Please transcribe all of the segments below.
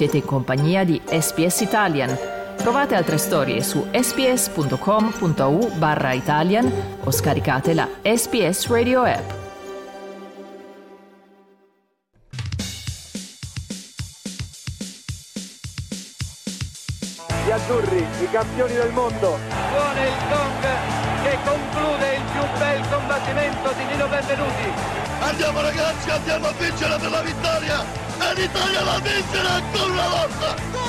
Siete in compagnia di SPS Italian. Trovate altre storie su sps.com.au barra Italian o scaricate la SPS Radio app. Gli azzurri, i campioni del mondo. Suona il gong che conclude il più bel combattimento di Nino Benvenuti. Andiamo ragazzi, andiamo a vincere per la vittoria! L'Italia la vincerà ancora una volta!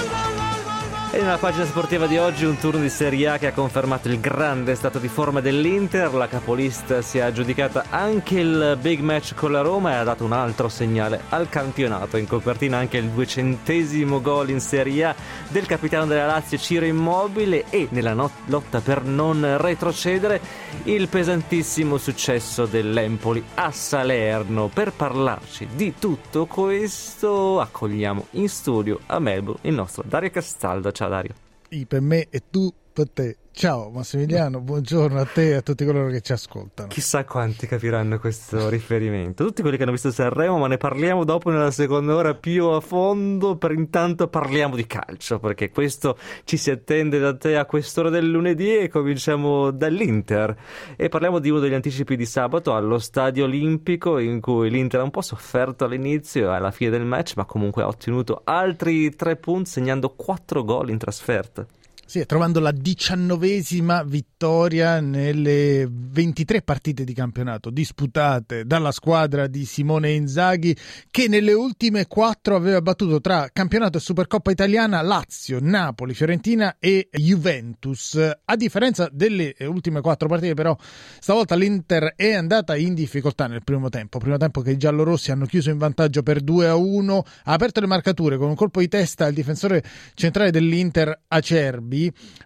E nella pagina sportiva di oggi un turno di Serie A che ha confermato il grande stato di forma dell'Inter. La capolista si è aggiudicata anche il big match con la Roma e ha dato un altro segnale al campionato. In copertina anche il duecentesimo gol in Serie A del capitano della Lazio Ciro Immobile e nella not- lotta per non retrocedere il pesantissimo successo dell'Empoli a Salerno. Per parlarci di tutto questo accogliamo in studio a Melbourne il nostro Dario Castaldo. Dario. I per me e tu per te. Ciao Massimiliano, buongiorno a te e a tutti coloro che ci ascoltano. Chissà quanti capiranno questo riferimento. Tutti quelli che hanno visto Sanremo, ma ne parliamo dopo nella seconda ora più a fondo. Per intanto parliamo di calcio, perché questo ci si attende da te a quest'ora del lunedì e cominciamo dall'Inter. E parliamo di uno degli anticipi di sabato allo Stadio Olimpico, in cui l'Inter ha un po' sofferto all'inizio e alla fine del match, ma comunque ha ottenuto altri tre punti, segnando quattro gol in trasferta. Sì, trovando la diciannovesima vittoria nelle 23 partite di campionato disputate dalla squadra di Simone Inzaghi che nelle ultime quattro aveva battuto tra campionato e Supercoppa italiana Lazio, Napoli, Fiorentina e Juventus. A differenza delle ultime quattro partite però stavolta l'Inter è andata in difficoltà nel primo tempo, primo tempo che i giallorossi hanno chiuso in vantaggio per 2 a 1, ha aperto le marcature con un colpo di testa al difensore centrale dell'Inter Acerbi,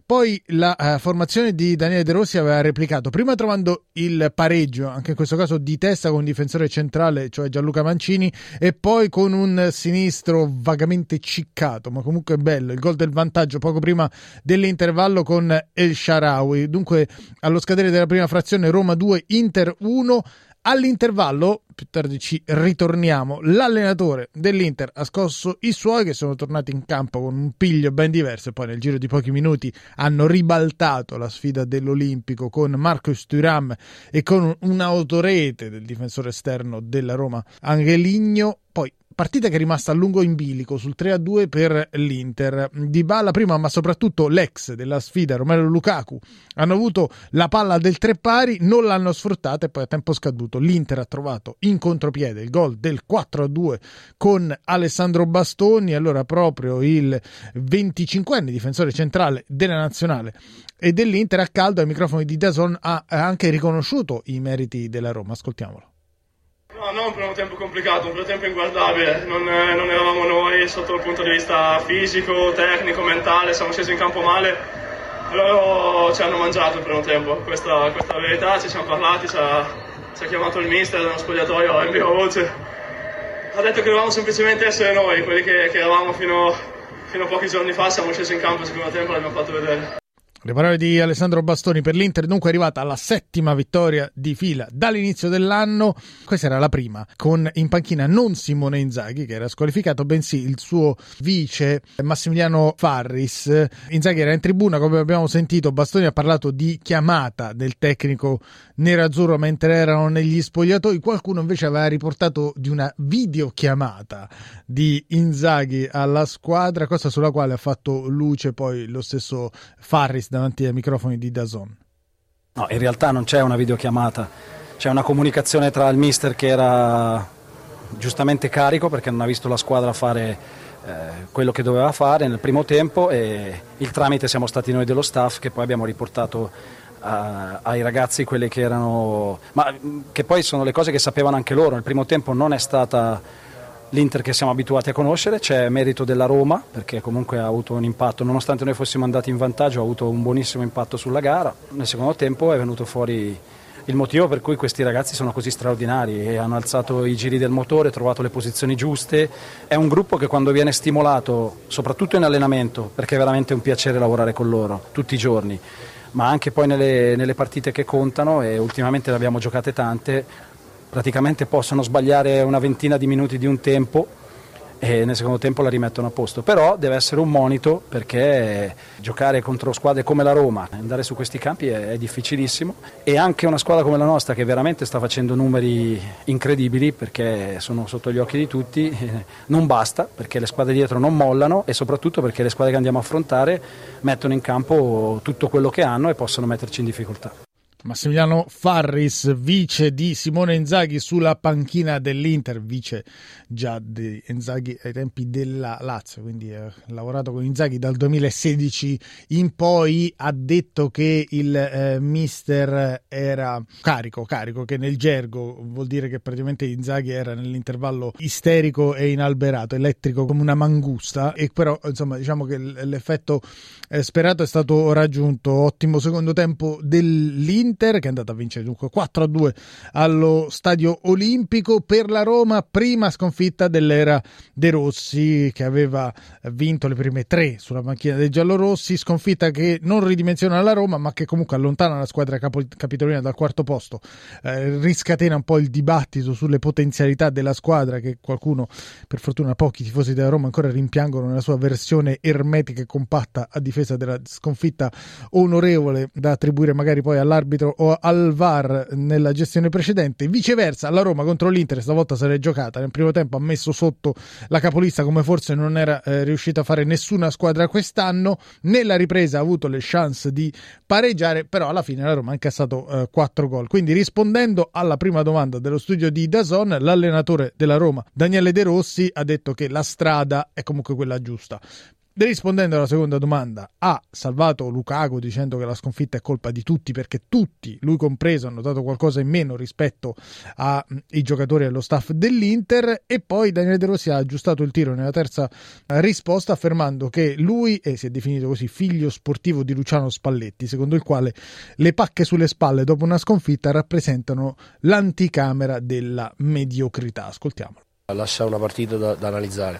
poi la uh, formazione di Daniele De Rossi aveva replicato, prima trovando il pareggio, anche in questo caso di testa con un difensore centrale, cioè Gianluca Mancini, e poi con un sinistro vagamente ciccato, ma comunque bello, il gol del vantaggio poco prima dell'intervallo con El Sharawi. Dunque allo scadere della prima frazione Roma 2, Inter 1. All'intervallo, più tardi ci ritorniamo, l'allenatore dell'Inter ha scosso i suoi che sono tornati in campo con un piglio ben diverso e poi nel giro di pochi minuti hanno ribaltato la sfida dell'Olimpico con Marcus Thuram e con un'autorete del difensore esterno della Roma Angeligno. Poi partita che è rimasta a lungo in bilico sul 3-2 per l'Inter. Di Bala prima, ma soprattutto l'ex della sfida, Romero Lukaku, hanno avuto la palla del tre pari, non l'hanno sfruttata e poi a tempo scaduto l'Inter ha trovato in contropiede il gol del 4-2 con Alessandro Bastoni, allora proprio il 25enne difensore centrale della nazionale e dell'Inter a caldo ai microfoni di Dazon ha anche riconosciuto i meriti della Roma. Ascoltiamolo. No, un primo tempo complicato, un primo tempo inguardabile, non, eh, non, eravamo noi sotto il punto di vista fisico, tecnico, mentale, siamo scesi in campo male, loro ci hanno mangiato il primo tempo, questa, è verità, ci siamo parlati, ci ha, ci ha chiamato il mister nello spogliatoio in viva voce, ha detto che dovevamo semplicemente essere noi, quelli che, che eravamo fino, fino a pochi giorni fa, siamo scesi in campo il secondo tempo e l'abbiamo fatto vedere. Le parole di Alessandro Bastoni per l'Inter, dunque è arrivata alla settima vittoria di fila dall'inizio dell'anno. Questa era la prima, con in panchina non Simone Inzaghi, che era squalificato, bensì il suo vice Massimiliano Farris. Inzaghi era in tribuna, come abbiamo sentito, Bastoni ha parlato di chiamata del tecnico nerazzurro mentre erano negli spogliatoi. Qualcuno invece aveva riportato di una videochiamata di Inzaghi alla squadra, cosa sulla quale ha fatto luce poi lo stesso Farris davanti ai microfoni di Dazon. No, in realtà non c'è una videochiamata, c'è una comunicazione tra il mister che era giustamente carico perché non ha visto la squadra fare eh, quello che doveva fare nel primo tempo e il tramite siamo stati noi dello staff che poi abbiamo riportato a, ai ragazzi quelle che erano, ma che poi sono le cose che sapevano anche loro. Nel primo tempo non è stata l'Inter che siamo abituati a conoscere, c'è merito della Roma perché comunque ha avuto un impatto, nonostante noi fossimo andati in vantaggio, ha avuto un buonissimo impatto sulla gara. Nel secondo tempo è venuto fuori il motivo per cui questi ragazzi sono così straordinari e hanno alzato i giri del motore, trovato le posizioni giuste. È un gruppo che quando viene stimolato, soprattutto in allenamento, perché è veramente un piacere lavorare con loro tutti i giorni, ma anche poi nelle, nelle partite che contano e ultimamente ne abbiamo giocate tante, praticamente possono sbagliare una ventina di minuti di un tempo e nel secondo tempo la rimettono a posto. Però deve essere un monito perché giocare contro squadre come la Roma, andare su questi campi è, è difficilissimo e anche una squadra come la nostra che veramente sta facendo numeri incredibili perché sono sotto gli occhi di tutti, non basta perché le squadre dietro non mollano e soprattutto perché le squadre che andiamo a affrontare mettono in campo tutto quello che hanno e possono metterci in difficoltà. Massimiliano Farris, vice di Simone Inzaghi sulla panchina dell'Inter, vice già di Inzaghi ai tempi della Lazio, quindi ha lavorato con Inzaghi dal 2016 in poi, ha detto che il eh, mister era carico, carico, che nel gergo vuol dire che praticamente Inzaghi era nell'intervallo isterico e inalberato, elettrico come una mangusta e però insomma diciamo che l'effetto eh, sperato è stato raggiunto, ottimo secondo tempo dell'Inter Inter che è andata a vincere dunque 4-2 allo Stadio Olimpico. Per la Roma, prima sconfitta dell'era De Rossi che aveva vinto le prime tre sulla macchina dei giallorossi, sconfitta che non ridimensiona la Roma ma che comunque allontana la squadra capitolina dal quarto posto, eh, riscatena un po' il dibattito sulle potenzialità della squadra che qualcuno, per fortuna pochi tifosi della Roma ancora rimpiangono nella sua versione ermetica e compatta a difesa della sconfitta onorevole da attribuire magari poi all'arbitro arbitro o al VAR nella gestione precedente. Viceversa, la Roma contro l'Inter stavolta l'è giocata. Nel primo tempo ha messo sotto la capolista come forse non era eh, riuscita a fare nessuna squadra quest'anno. Nella ripresa ha avuto le chance di pareggiare, però alla fine la Roma ha incassato eh, 4 gol. Quindi rispondendo alla prima domanda dello studio di Dazon, l'allenatore della Roma, Daniele De Rossi, ha detto che la strada è comunque quella giusta. Rispondendo alla seconda domanda, ha salvato Lukaku dicendo che la sconfitta è colpa di tutti perché tutti, lui compreso, hanno dato qualcosa in meno rispetto ai giocatori e allo staff dell'Inter e poi Daniele De Rossi ha aggiustato il tiro nella terza risposta affermando che lui, e si è definito così, figlio sportivo di Luciano Spalletti, secondo il quale le pacche sulle spalle dopo una sconfitta rappresentano l'anticamera della mediocrità. Ascoltiamolo. Lascia una partita da, da analizzare,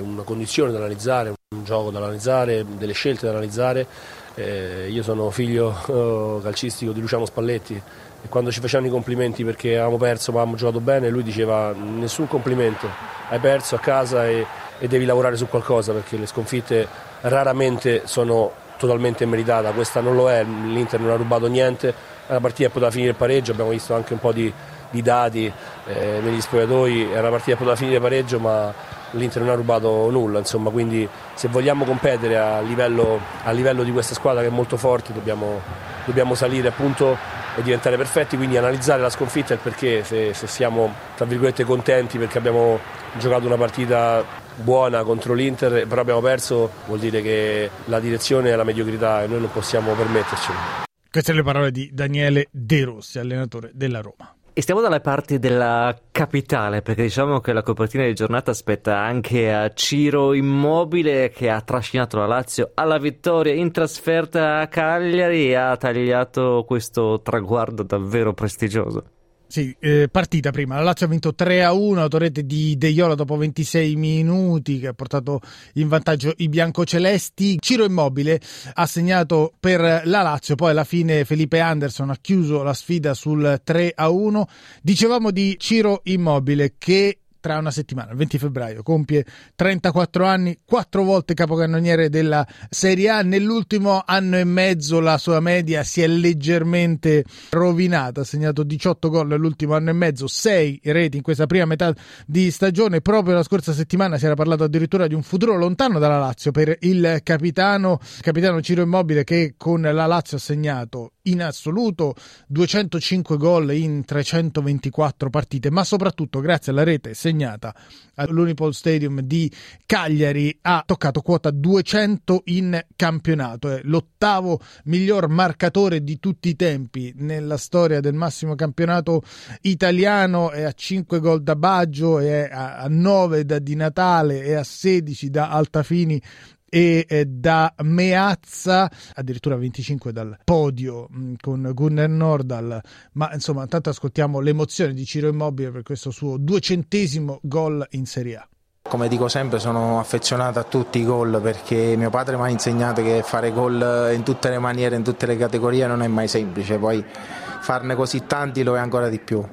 una condizione da analizzare, un gioco da analizzare, delle scelte da analizzare. Eh, io sono figlio oh, calcistico di Luciano Spalletti e quando ci facevano i complimenti perché avevamo perso ma avevamo giocato bene, lui diceva nessun complimento, hai perso a casa e, e devi lavorare su qualcosa perché le sconfitte raramente sono totalmente meritate, questa non lo è, l'Inter non ha rubato niente, la partita poteva finire il pareggio, abbiamo visto anche un po' di di dati eh, negli spogliatoi, era una partita che poteva finire pareggio ma l'Inter non ha rubato nulla, insomma, quindi se vogliamo competere a livello, a livello di questa squadra che è molto forte dobbiamo, dobbiamo salire appunto e diventare perfetti, quindi analizzare la sconfitta e il perché, se, se siamo tra virgolette contenti perché abbiamo giocato una partita buona contro l'Inter però abbiamo perso vuol dire che la direzione è la mediocrità e noi non possiamo permettercelo. Queste le parole di Daniele De Rossi, allenatore della Roma. E stiamo dalle parti della capitale, perché diciamo che la copertina di giornata aspetta anche a Ciro Immobile che ha trascinato la Lazio alla vittoria in trasferta a Cagliari e ha tagliato questo traguardo davvero prestigioso. Sì, eh, partita prima. La Lazio ha vinto 3 a 1, autorete di De Iola dopo 26 minuti, che ha portato in vantaggio i biancocelesti. Ciro Immobile ha segnato per la Lazio, poi alla fine Felipe Anderson ha chiuso la sfida sul 3 a 1. Dicevamo di Ciro Immobile che tra una settimana, il 20 febbraio, compie 34 anni, quattro volte capocannoniere della Serie A. Nell'ultimo anno e mezzo la sua media si è leggermente rovinata, ha segnato 18 gol nell'ultimo anno e mezzo, 6 reti in questa prima metà di stagione. Proprio la scorsa settimana si era parlato addirittura di un futuro lontano dalla Lazio per il capitano, capitano Ciro Immobile che con la Lazio ha segnato in assoluto 205 gol in 324 partite, ma soprattutto grazie alla rete segnata all'Unipol Stadium di Cagliari ha toccato quota 200 in campionato, è l'ottavo miglior marcatore di tutti i tempi nella storia del massimo campionato italiano, è a 5 gol da Baggio, è a 9 da Di Natale, è a 16 da Altafini e eh, da Meazza addirittura 25 dal podio mm, con Gunnar Nordal. Ma insomma intanto ascoltiamo l'emozione di Ciro Immobile per questo suo duecentesimo gol in Serie A. Come dico sempre sono affezionato a tutti i gol perché mio padre mi ha insegnato che fare gol in tutte le maniere, in tutte le categorie non è mai semplice, poi farne così tanti lo è ancora di più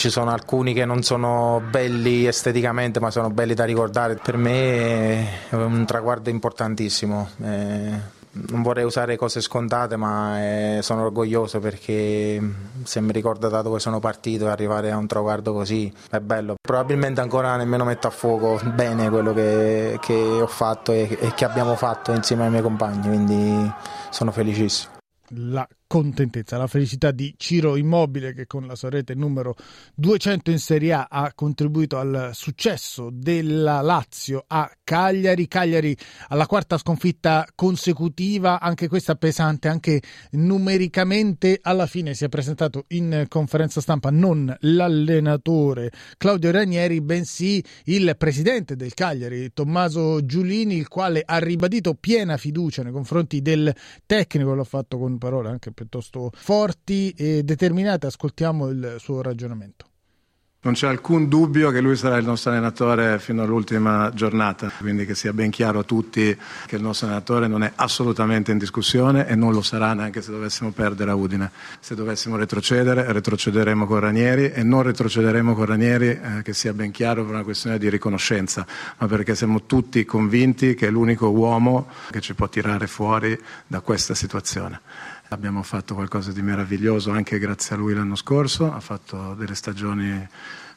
ci sono alcuni che non sono belli esteticamente ma sono belli da ricordare. Per me è un traguardo importantissimo. Eh, non vorrei usare cose scontate, ma eh, sono orgoglioso perché se mi ricordo da dove sono partito e arrivare a un traguardo così è bello. Probabilmente ancora nemmeno metto a fuoco bene quello che, che ho fatto e, e che abbiamo fatto insieme ai miei compagni, quindi sono felicissimo la contentezza, la felicità di Ciro Immobile che con la sua rete numero 200 in Serie A ha contribuito al successo della Lazio a Cagliari, Cagliari alla quarta sconfitta consecutiva, anche questa pesante, anche numericamente. Alla fine si è presentato in conferenza stampa non l'allenatore Claudio Ranieri, bensì il presidente del Cagliari Tommaso Giulini, il quale ha ribadito piena fiducia nei confronti del tecnico, l'ho fatto con parole anche piuttosto forti e determinate. Ascoltiamo il suo ragionamento. Non c'è alcun dubbio che lui sarà il nostro allenatore fino all'ultima giornata, quindi che sia ben chiaro a tutti che il nostro allenatore non è assolutamente in discussione e non lo sarà neanche se dovessimo perdere a Udine. Se dovessimo retrocedere, retrocederemo con Ranieri e non retrocederemo con Ranieri, eh, che sia ben chiaro, per una questione di riconoscenza, ma perché siamo tutti convinti che è l'unico uomo che ci può tirare fuori da questa situazione. Abbiamo fatto qualcosa di meraviglioso anche grazie a lui l'anno scorso, ha fatto delle stagioni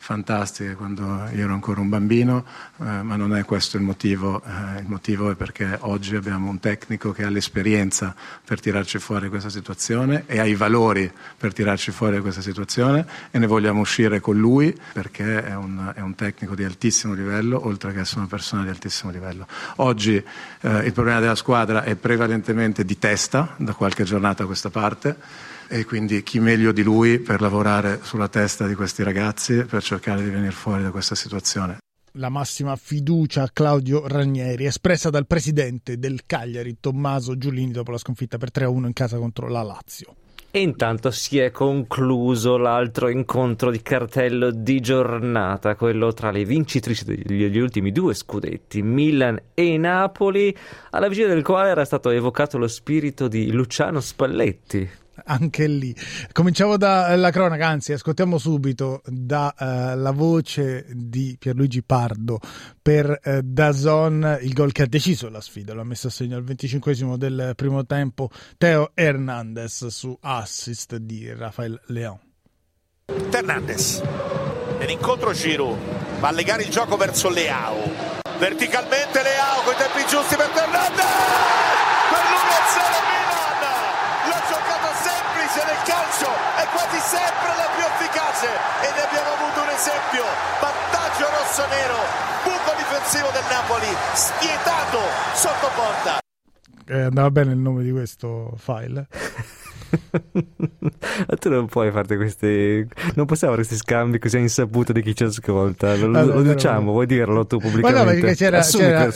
fantastiche quando io ero ancora un bambino, eh, ma non è questo il motivo. Eh, il motivo è perché oggi abbiamo un tecnico che ha l'esperienza per tirarci fuori questa situazione e ha i valori per tirarci fuori questa situazione e ne vogliamo uscire con lui perché è un, è un tecnico di altissimo livello, oltre che essere una persona di altissimo livello. Oggi eh, il problema della squadra è prevalentemente di testa, da qualche giornata a questa parte e quindi chi meglio di lui per lavorare sulla testa di questi ragazzi per cercare di venire fuori da questa situazione. La massima fiducia a Claudio Ranieri, espressa dal presidente del Cagliari, Tommaso Giulini, dopo la sconfitta per 3-1 in casa contro la Lazio. E intanto si è concluso l'altro incontro di cartello di giornata, quello tra le vincitrici degli ultimi due scudetti, Milan e Napoli, alla vigilia del quale era stato evocato lo spirito di Luciano Spalletti anche lì. Cominciamo dalla cronaca, anzi, ascoltiamo subito dalla uh, voce di Pierluigi Pardo per uh, Dazon il gol che ha deciso la sfida. L'ha messo a segno al 25 del primo tempo Teo Hernandez su assist di Rafael León. Hernandez nell'incontro Giroud va a legare il gioco verso Leao. Verticalmente Leao con i tempi giusti per Hernandez! Per l'1-0 semplice nel calcio è quasi sempre la più efficace e ne abbiamo avuto un esempio. Vantaggio rosso-nero buco difensivo del Napoli spietato sotto porta eh, andava bene il nome di questo file tu non puoi farti questi. Non possiamo fare questi scambi così a insaputo di chi ci ascolta. Lo, allora, lo diciamo, vuoi dirlo tu pubblicamente? Ma no, c'era, c'era,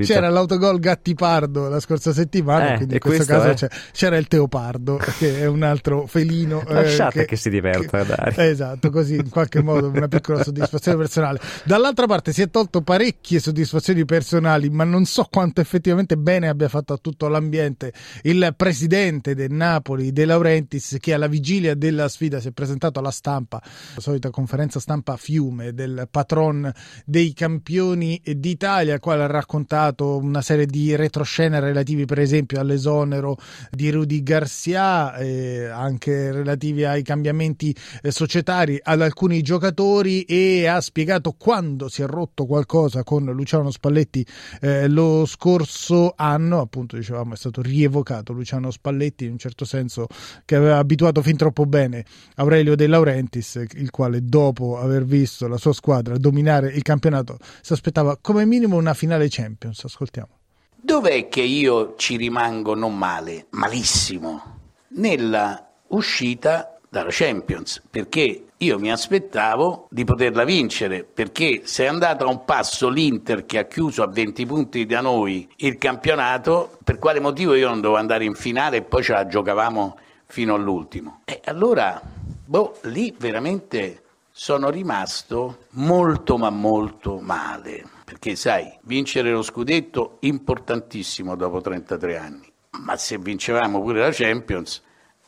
c'era, l'autogol Gattipardo la scorsa settimana, eh, quindi in questo caso è... c'era il Teopardo, che è un altro felino. Eh, Lasciate eh, che, che, si diverta, che, dai. Esatto, così in qualche modo una piccola soddisfazione personale. Dall'altra parte si è tolto parecchie soddisfazioni personali, ma non so quanto effettivamente bene abbia fatto a tutto l'ambiente il presidente del Napoli, De Laurentiis che alla vigilia della sfida si è presentato alla stampa, la solita conferenza stampa fiume del patron dei campioni d'Italia, quale ha raccontato una serie di retroscene relativi per esempio all'esonero di Rudy Garcia, eh, anche relativi ai cambiamenti eh, societari ad alcuni giocatori e ha spiegato quando si è rotto qualcosa con Luciano Spalletti eh, lo scorso anno, appunto dicevamo è stato rievocato Luciano Spalletti in un certo senso che aveva abituato fin troppo bene Aurelio De Laurentiis, il quale dopo aver visto la sua squadra dominare il campionato si aspettava come minimo una finale Champions. Ascoltiamo. Dov'è che io ci rimango non male, malissimo? Nella uscita dalla Champions, perché io mi aspettavo di poterla vincere, perché se è andato a un passo l'Inter che ha chiuso a 20 punti da noi il campionato, per quale motivo io non dovevo andare in finale e poi ce la giocavamo fino all'ultimo. E allora, boh, lì veramente sono rimasto molto ma molto male, perché sai, vincere lo scudetto importantissimo dopo 33 anni, ma se vincevamo pure la Champions,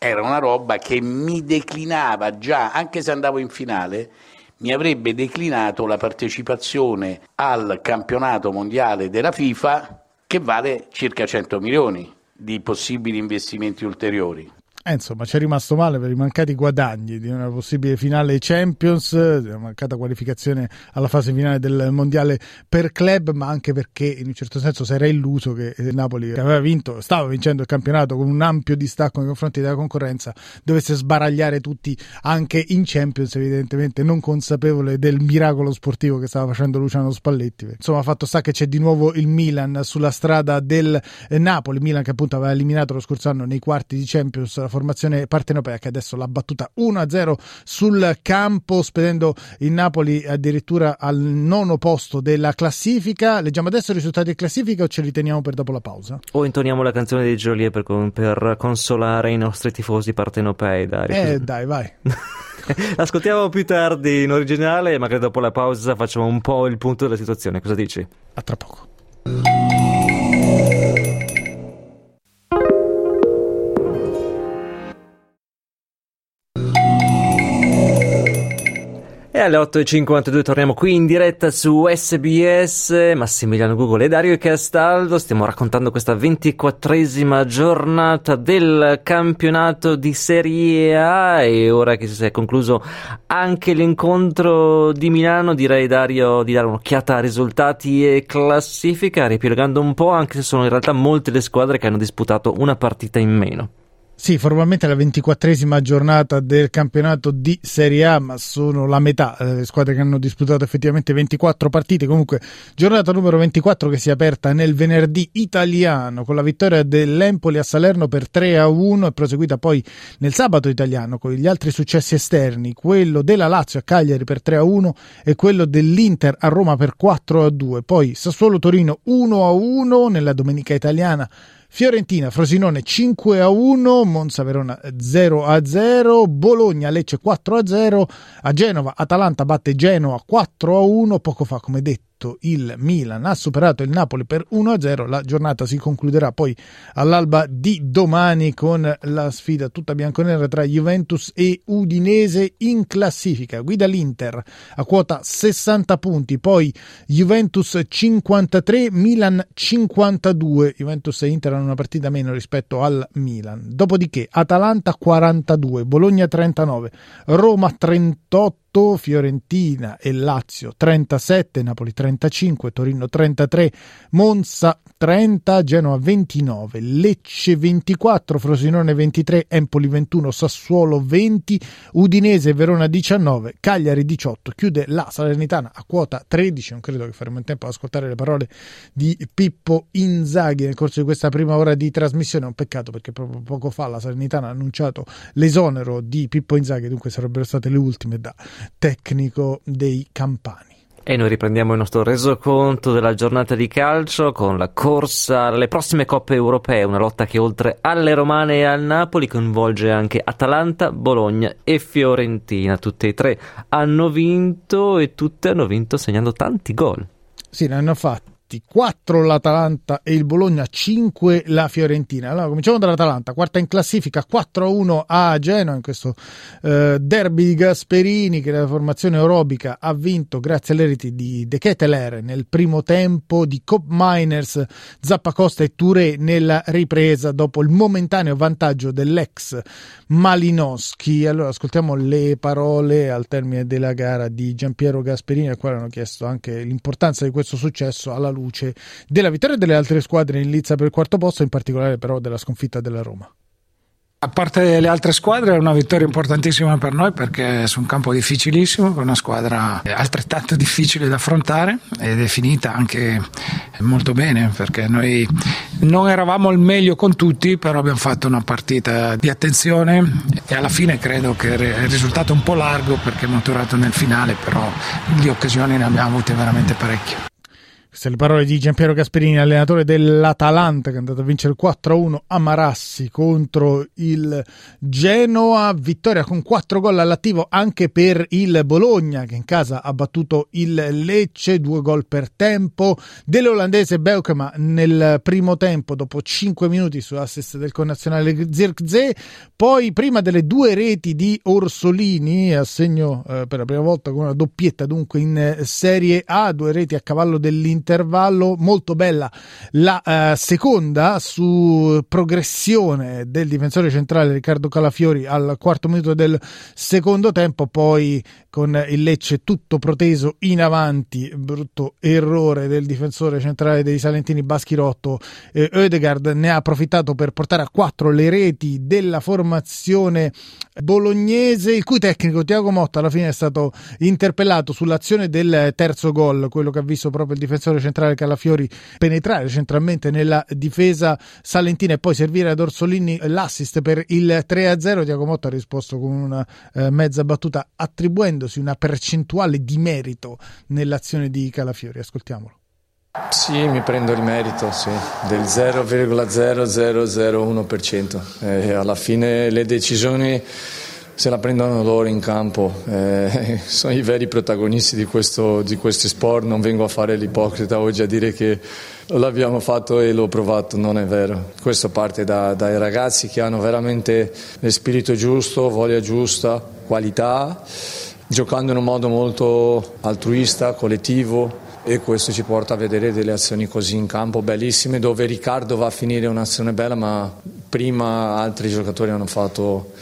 era una roba che mi declinava già, anche se andavo in finale, mi avrebbe declinato la partecipazione al campionato mondiale della FIFA che vale circa 100 milioni di possibili investimenti ulteriori. Eh, insomma, ci è rimasto male per i mancati guadagni di una possibile finale Champions, una mancata qualificazione alla fase finale del mondiale per club, ma anche perché in un certo senso si era illuso che il Napoli, che aveva vinto, stava vincendo il campionato con un ampio distacco nei confronti della concorrenza, dovesse sbaragliare tutti anche in Champions, evidentemente non consapevole del miracolo sportivo che stava facendo Luciano Spalletti. Insomma, fatto sta che c'è di nuovo il Milan sulla strada del Napoli, Milan che appunto aveva eliminato lo scorso anno nei quarti di Champions la formazione partenopea che adesso l'ha battuta 1-0 sul campo, spedendo il Napoli addirittura al nono posto della classifica. Leggiamo adesso i risultati di classifica o ce li teniamo per dopo la pausa? O intoniamo la canzone di Joliet per, per consolare i nostri tifosi partenopei, Dario. Eh, dai, vai. Ascoltiamo più tardi in originale, magari dopo la pausa facciamo un po' il punto della situazione. Cosa dici? A tra poco. Alle 8.52 torniamo qui in diretta su SBS. Massimiliano Google e Dario Castaldo. Stiamo raccontando questa ventiquattresima giornata del campionato di Serie A. E ora che si è concluso anche l'incontro di Milano, direi Dario di dare un'occhiata a risultati e classifica, ripiegando un po', anche se sono in realtà molte le squadre che hanno disputato una partita in meno. Sì, formalmente la ventiquattresima giornata del campionato di Serie A, ma sono la metà delle eh, squadre che hanno disputato effettivamente 24 partite. Comunque, giornata numero 24 che si è aperta nel venerdì italiano con la vittoria dell'Empoli a Salerno per 3 a 1 e proseguita poi nel sabato italiano con gli altri successi esterni, quello della Lazio a Cagliari per 3 a 1 e quello dell'Inter a Roma per 4 a 2. Poi Sassuolo Torino 1 a 1 nella domenica italiana Fiorentina, Frosinone 5 a 1, Monza Verona 0 a 0, Bologna Lecce 4 a 0, a Genova Atalanta batte Genoa 4 a 1, poco fa come detto battuto il Milan, ha superato il Napoli per 1-0. La giornata si concluderà poi all'alba di domani con la sfida tutta bianconera tra Juventus e Udinese in classifica. Guida l'Inter a quota 60 punti, poi Juventus 53, Milan 52. Juventus e Inter hanno una partita meno rispetto al Milan. Dopodiché Atalanta 42, Bologna 39, Roma 38. Fiorentina e Lazio 37, Napoli 35, Torino 33, Monza 30, Genoa 29, Lecce 24, Frosinone 23, Empoli 21, Sassuolo 20, Udinese e Verona 19, Cagliari 18. Chiude la Salernitana a quota 13. Non credo che faremo in tempo ad ascoltare le parole di Pippo Inzaghi nel corso di questa prima ora di trasmissione. Un peccato perché proprio poco fa la Salernitana ha annunciato l'esonero di Pippo Inzaghi, dunque sarebbero state le ultime da tecnico dei Campani. E noi riprendiamo il nostro resoconto della giornata di calcio con la corsa alle prossime coppe europee, una lotta che oltre alle romane e al Napoli coinvolge anche Atalanta, Bologna e Fiorentina. Tutte e tre hanno vinto e tutte hanno vinto segnando tanti gol. Sì, ne hanno fatti 4 l'Atalanta e il Bologna, 5 la Fiorentina. Allora, cominciamo dall'Atalanta, quarta in classifica, 4-1 a Genoa in questo eh, derby di Gasperini che la formazione orobica ha vinto grazie alle reti di De Keteler nel primo tempo, di Cop Miners, Zappacosta e Touré nella ripresa dopo il momentaneo vantaggio dell'ex Malinowski. Allora, ascoltiamo le parole al termine della gara di Giampiero Gasperini, al quale hanno chiesto anche l'importanza di questo successo alla luce della vittoria delle altre squadre in lizza per il quarto posto, in particolare però della sconfitta della Roma. A parte le altre squadre è una vittoria importantissima per noi perché è su un campo difficilissimo, con una squadra altrettanto difficile da affrontare ed è finita anche molto bene perché noi non eravamo al meglio con tutti, però abbiamo fatto una partita di attenzione e alla fine credo che il risultato è un po' largo perché è maturato nel finale, però di occasioni ne abbiamo avute veramente parecchie. Queste le parole di Giampiero Gasperini, allenatore dell'Atalanta che è andato a vincere 4-1 a Marassi contro il Genoa. Vittoria con 4 gol all'attivo anche per il Bologna che in casa ha battuto il Lecce, 2 gol per tempo dell'olandese Beukema nel primo tempo dopo 5 minuti su assist del connazionale Zirkzee. Poi prima delle due reti di Orsolini, a segno eh, per la prima volta con una doppietta dunque in Serie A, due reti a cavallo dell'Inter intervallo molto bella. La eh, seconda su progressione del difensore centrale Riccardo Calafiori al quarto minuto del secondo tempo poi con il Lecce tutto proteso in avanti brutto errore del difensore centrale dei Salentini Baschirotto eh, Oedegaard ne ha approfittato per portare a quattro le reti della formazione bolognese il cui tecnico Tiago Motta alla fine è stato interpellato sull'azione del terzo gol quello che ha visto proprio il difensore difensore centrale Calafiori penetrare centralmente nella difesa salentina e poi servire ad Orsolini l'assist per il 3-0. Tiago Motta ha risposto con una eh, mezza battuta attribuendosi una percentuale di merito nell'azione di Calafiori. Ascoltiamolo. Sì, mi prendo il merito sì, del 0,0001%. Eh, alla fine le decisioni se la prendono loro in campo, eh, sono i veri protagonisti di questo, di questo, sport, non vengo a fare l'ipocrita oggi a dire che l'abbiamo fatto e l'ho provato, non è vero. Questo parte da, dai ragazzi che hanno veramente spirito giusto, voglia giusta, qualità, giocando in un modo molto altruista, collettivo, e questo ci porta a vedere delle azioni così in campo bellissime dove Riccardo va a finire un'azione bella ma prima altri giocatori hanno fatto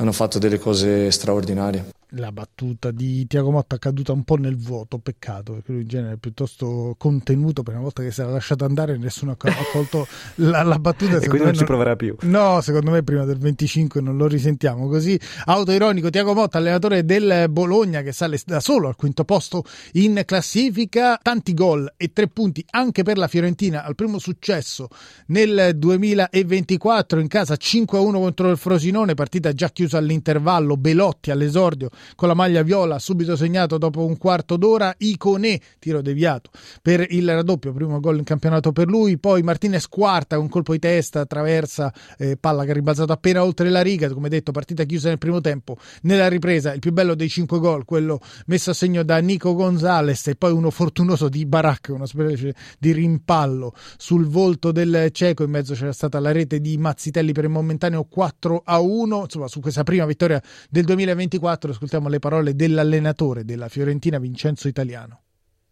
hanno fatto delle cose straordinarie la battuta di Tiago Motta è caduta un po' nel vuoto, peccato, perché lui in genere è piuttosto contenuto, per una volta che si era lasciato andare nessuno ha colto la, la battuta. e quindi non ci proverà più. No, secondo me prima del 25 non lo risentiamo così. Autoironico, Tiago Motta, allenatore del Bologna che sale da solo al quinto posto in classifica, tanti gol e tre punti anche per la Fiorentina al primo successo nel 2024 in casa 5-1 contro il Frosinone, partita già chiusa all'intervallo, Belotti all'esordio con la maglia viola, subito segnato dopo un quarto d'ora, Iconè, tiro deviato per il raddoppio, primo gol in campionato per lui, poi Martinez quarta con colpo di testa, attraversa eh, palla che ha rimbalzato appena oltre la riga, come detto partita chiusa nel primo tempo, nella ripresa il più bello dei cinque gol, quello messo a segno da Nico Gonzalez e poi uno fortunoso di Barak, una specie di rimpallo sul volto del cieco, in mezzo c'era stata la rete di Mazzitelli per il momentaneo 4 a 1, insomma su questa prima vittoria del 2024, scusate ascoltiamo le parole dell'allenatore della Fiorentina Vincenzo Italiano.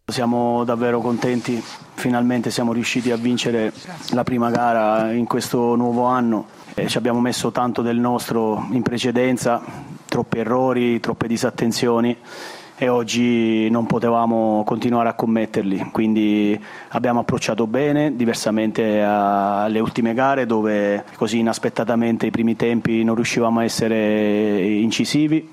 Siamo davvero contenti, finalmente siamo riusciti a vincere la prima gara in questo nuovo anno. E ci abbiamo messo tanto del nostro in precedenza, troppi errori, troppe disattenzioni e oggi non potevamo continuare a commetterli, quindi abbiamo approcciato bene, diversamente alle ultime gare dove così inaspettatamente i primi tempi non riuscivamo a essere incisivi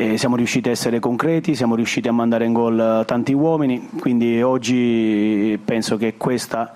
e siamo riusciti a essere concreti, siamo riusciti a mandare in gol tanti uomini, quindi oggi penso che questa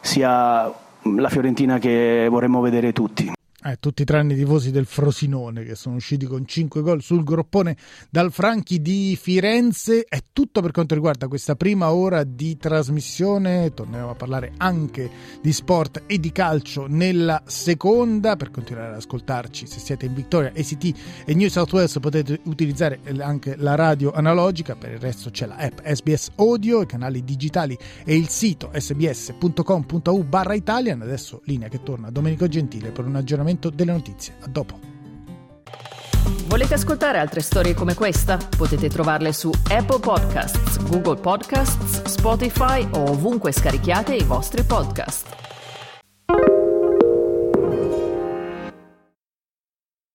sia la Fiorentina che vorremmo vedere tutti eh, tutti tranne i tifosi del Frosinone che sono usciti con 5 gol sul groppone dal Franchi di Firenze. È tutto per quanto riguarda questa prima ora di trasmissione. Torneremo a parlare anche di sport e di calcio nella seconda. Per continuare ad ascoltarci, se siete in Victoria, ACT e New South Wales, potete utilizzare anche la radio analogica. Per il resto c'è la app SBS Audio, i canali digitali e il sito sbs.com.au barra Italian. Adesso linea che torna Domenico Gentile per un aggiornamento aggiornamento delle notizie. A dopo. Volete ascoltare altre storie come questa? Potete trovarle su Apple Podcasts, Google Podcasts, Spotify o ovunque scarichiate i vostri podcast.